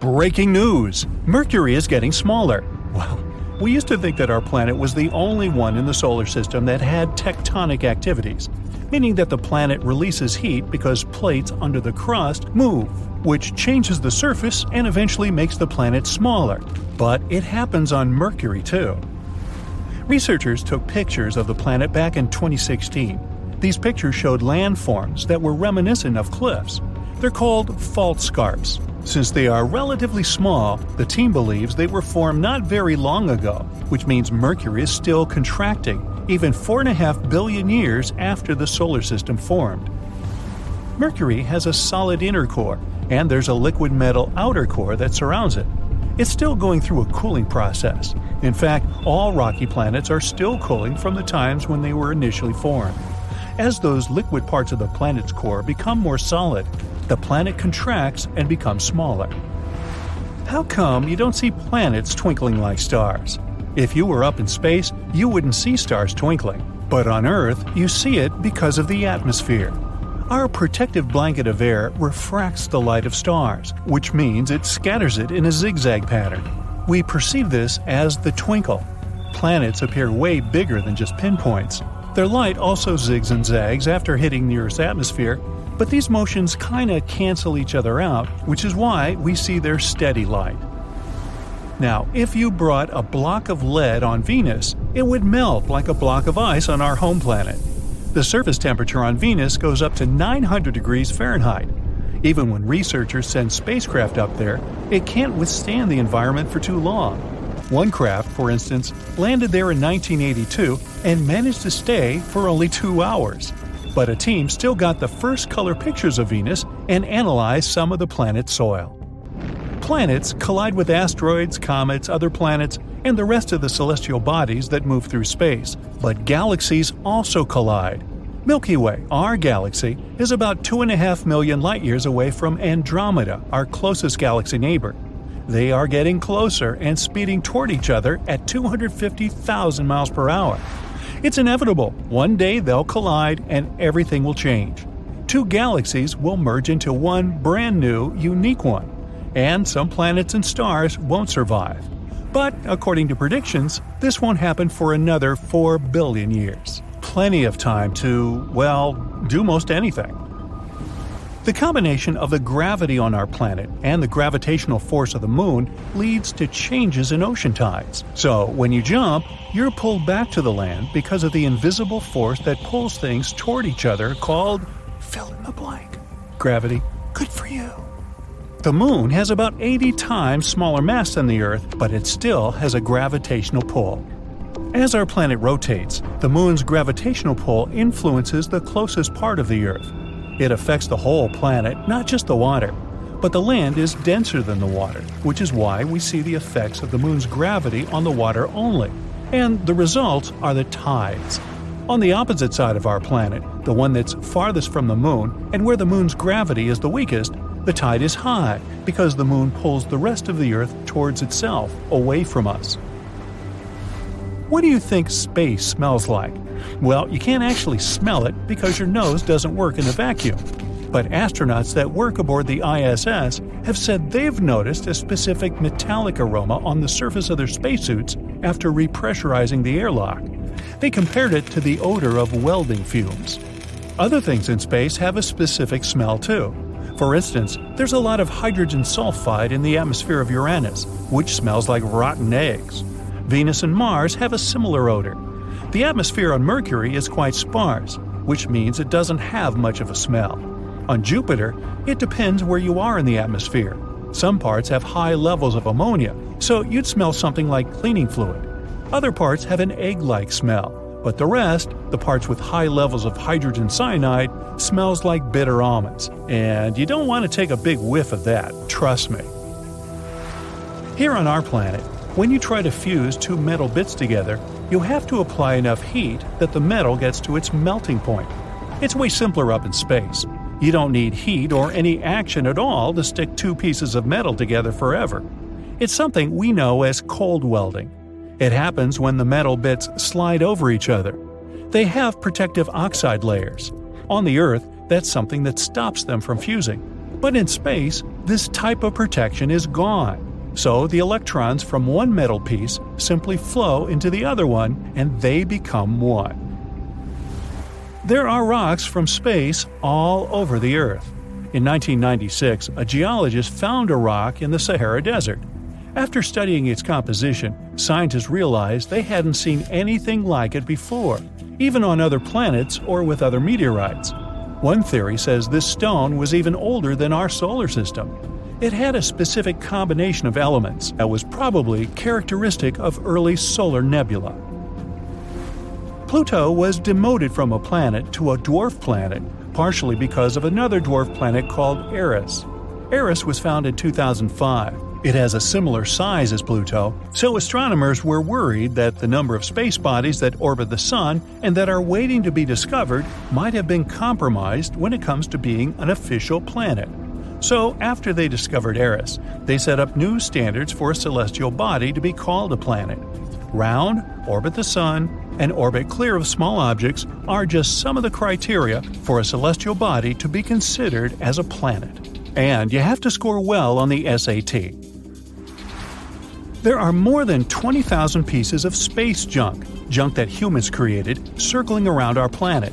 Breaking news! Mercury is getting smaller. Well, we used to think that our planet was the only one in the solar system that had tectonic activities, meaning that the planet releases heat because plates under the crust move, which changes the surface and eventually makes the planet smaller. But it happens on Mercury too. Researchers took pictures of the planet back in 2016. These pictures showed landforms that were reminiscent of cliffs. They're called fault scarps. Since they are relatively small, the team believes they were formed not very long ago, which means Mercury is still contracting, even 4.5 billion years after the solar system formed. Mercury has a solid inner core, and there's a liquid metal outer core that surrounds it. It's still going through a cooling process. In fact, all rocky planets are still cooling from the times when they were initially formed. As those liquid parts of the planet's core become more solid, the planet contracts and becomes smaller. How come you don't see planets twinkling like stars? If you were up in space, you wouldn't see stars twinkling. But on Earth, you see it because of the atmosphere. Our protective blanket of air refracts the light of stars, which means it scatters it in a zigzag pattern. We perceive this as the twinkle. Planets appear way bigger than just pinpoints. Their light also zigs and zags after hitting the Earth's atmosphere, but these motions kinda cancel each other out, which is why we see their steady light. Now, if you brought a block of lead on Venus, it would melt like a block of ice on our home planet. The surface temperature on Venus goes up to 900 degrees Fahrenheit. Even when researchers send spacecraft up there, it can't withstand the environment for too long. One craft, for instance, landed there in 1982 and managed to stay for only two hours. But a team still got the first color pictures of Venus and analyzed some of the planet's soil. Planets collide with asteroids, comets, other planets, and the rest of the celestial bodies that move through space, but galaxies also collide. Milky Way, our galaxy, is about 2.5 million light years away from Andromeda, our closest galaxy neighbor. They are getting closer and speeding toward each other at 250,000 miles per hour. It's inevitable. One day they'll collide and everything will change. Two galaxies will merge into one brand new, unique one. And some planets and stars won't survive. But, according to predictions, this won't happen for another 4 billion years. Plenty of time to, well, do most anything. The combination of the gravity on our planet and the gravitational force of the moon leads to changes in ocean tides. So, when you jump, you're pulled back to the land because of the invisible force that pulls things toward each other called fill in the blank. Gravity. Good for you. The moon has about 80 times smaller mass than the Earth, but it still has a gravitational pull. As our planet rotates, the moon's gravitational pull influences the closest part of the Earth. It affects the whole planet, not just the water. But the land is denser than the water, which is why we see the effects of the moon's gravity on the water only. And the results are the tides. On the opposite side of our planet, the one that's farthest from the moon and where the moon's gravity is the weakest, the tide is high because the moon pulls the rest of the Earth towards itself, away from us. What do you think space smells like? Well, you can't actually smell it because your nose doesn't work in a vacuum. But astronauts that work aboard the ISS have said they've noticed a specific metallic aroma on the surface of their spacesuits after repressurizing the airlock. They compared it to the odor of welding fumes. Other things in space have a specific smell too. For instance, there's a lot of hydrogen sulfide in the atmosphere of Uranus, which smells like rotten eggs. Venus and Mars have a similar odor. The atmosphere on Mercury is quite sparse, which means it doesn't have much of a smell. On Jupiter, it depends where you are in the atmosphere. Some parts have high levels of ammonia, so you'd smell something like cleaning fluid. Other parts have an egg like smell, but the rest, the parts with high levels of hydrogen cyanide, smells like bitter almonds. And you don't want to take a big whiff of that, trust me. Here on our planet, when you try to fuse two metal bits together, you have to apply enough heat that the metal gets to its melting point. It's way simpler up in space. You don't need heat or any action at all to stick two pieces of metal together forever. It's something we know as cold welding. It happens when the metal bits slide over each other. They have protective oxide layers. On the Earth, that's something that stops them from fusing. But in space, this type of protection is gone. So the electrons from one metal piece simply flow into the other one and they become one. There are rocks from space all over the Earth. In 1996, a geologist found a rock in the Sahara Desert. After studying its composition, scientists realized they hadn't seen anything like it before, even on other planets or with other meteorites. One theory says this stone was even older than our solar system. It had a specific combination of elements that was probably characteristic of early solar nebula. Pluto was demoted from a planet to a dwarf planet, partially because of another dwarf planet called Eris. Eris was found in 2005. It has a similar size as Pluto, so astronomers were worried that the number of space bodies that orbit the Sun and that are waiting to be discovered might have been compromised when it comes to being an official planet. So, after they discovered Eris, they set up new standards for a celestial body to be called a planet. Round, orbit the Sun, and orbit clear of small objects are just some of the criteria for a celestial body to be considered as a planet. And you have to score well on the SAT. There are more than 20,000 pieces of space junk, junk that humans created, circling around our planet.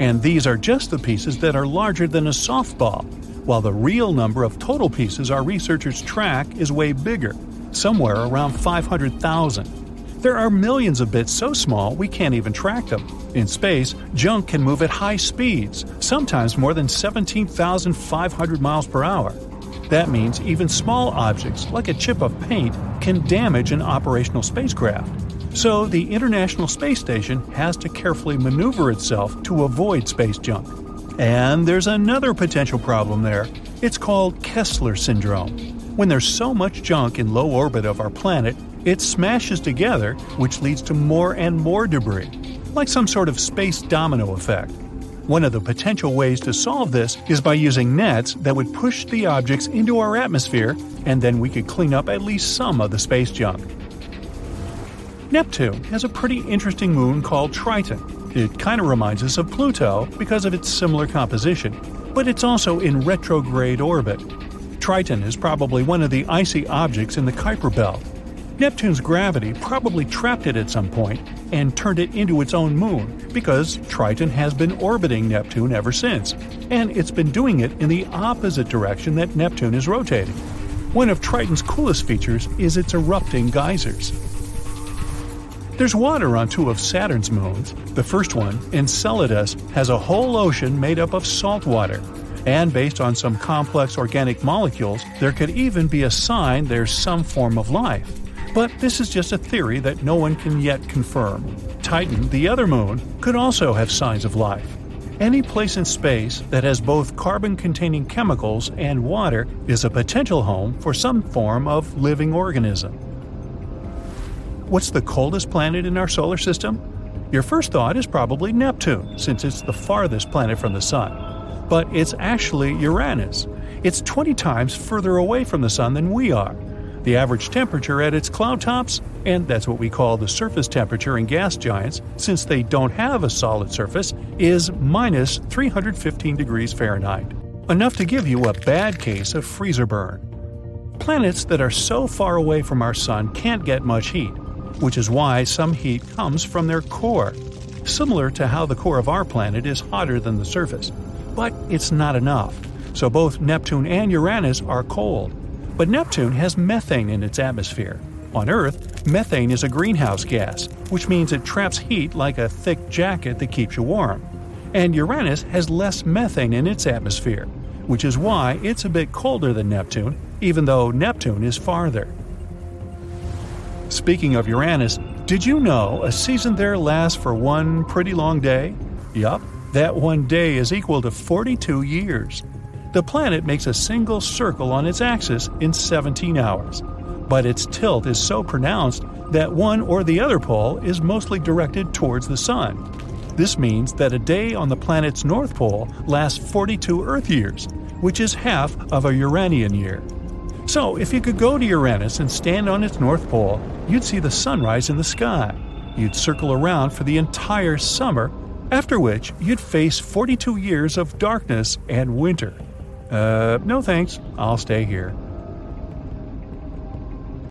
And these are just the pieces that are larger than a softball, while the real number of total pieces our researchers track is way bigger, somewhere around 500,000. There are millions of bits so small we can't even track them. In space, junk can move at high speeds, sometimes more than 17,500 miles per hour. That means even small objects, like a chip of paint, can damage an operational spacecraft. So the International Space Station has to carefully maneuver itself to avoid space junk. And there's another potential problem there. It's called Kessler syndrome. When there's so much junk in low orbit of our planet, it smashes together, which leads to more and more debris, like some sort of space domino effect. One of the potential ways to solve this is by using nets that would push the objects into our atmosphere, and then we could clean up at least some of the space junk. Neptune has a pretty interesting moon called Triton. It kind of reminds us of Pluto because of its similar composition, but it's also in retrograde orbit. Triton is probably one of the icy objects in the Kuiper Belt. Neptune's gravity probably trapped it at some point and turned it into its own moon because Triton has been orbiting Neptune ever since, and it's been doing it in the opposite direction that Neptune is rotating. One of Triton's coolest features is its erupting geysers. There's water on two of Saturn's moons. The first one, Enceladus, has a whole ocean made up of salt water. And based on some complex organic molecules, there could even be a sign there's some form of life. But this is just a theory that no one can yet confirm. Titan, the other moon, could also have signs of life. Any place in space that has both carbon containing chemicals and water is a potential home for some form of living organism. What's the coldest planet in our solar system? Your first thought is probably Neptune, since it's the farthest planet from the Sun. But it's actually Uranus. It's 20 times further away from the Sun than we are. The average temperature at its cloud tops, and that's what we call the surface temperature in gas giants since they don't have a solid surface, is minus 315 degrees Fahrenheit. Enough to give you a bad case of freezer burn. Planets that are so far away from our Sun can't get much heat, which is why some heat comes from their core, similar to how the core of our planet is hotter than the surface. But it's not enough, so both Neptune and Uranus are cold. But Neptune has methane in its atmosphere. On Earth, methane is a greenhouse gas, which means it traps heat like a thick jacket that keeps you warm. And Uranus has less methane in its atmosphere, which is why it's a bit colder than Neptune, even though Neptune is farther. Speaking of Uranus, did you know a season there lasts for one pretty long day? Yup, that one day is equal to 42 years. The planet makes a single circle on its axis in 17 hours, but its tilt is so pronounced that one or the other pole is mostly directed towards the Sun. This means that a day on the planet's north pole lasts 42 Earth years, which is half of a Uranian year. So, if you could go to Uranus and stand on its north pole, you'd see the sunrise in the sky. You'd circle around for the entire summer, after which you'd face 42 years of darkness and winter. Uh, no thanks. I'll stay here.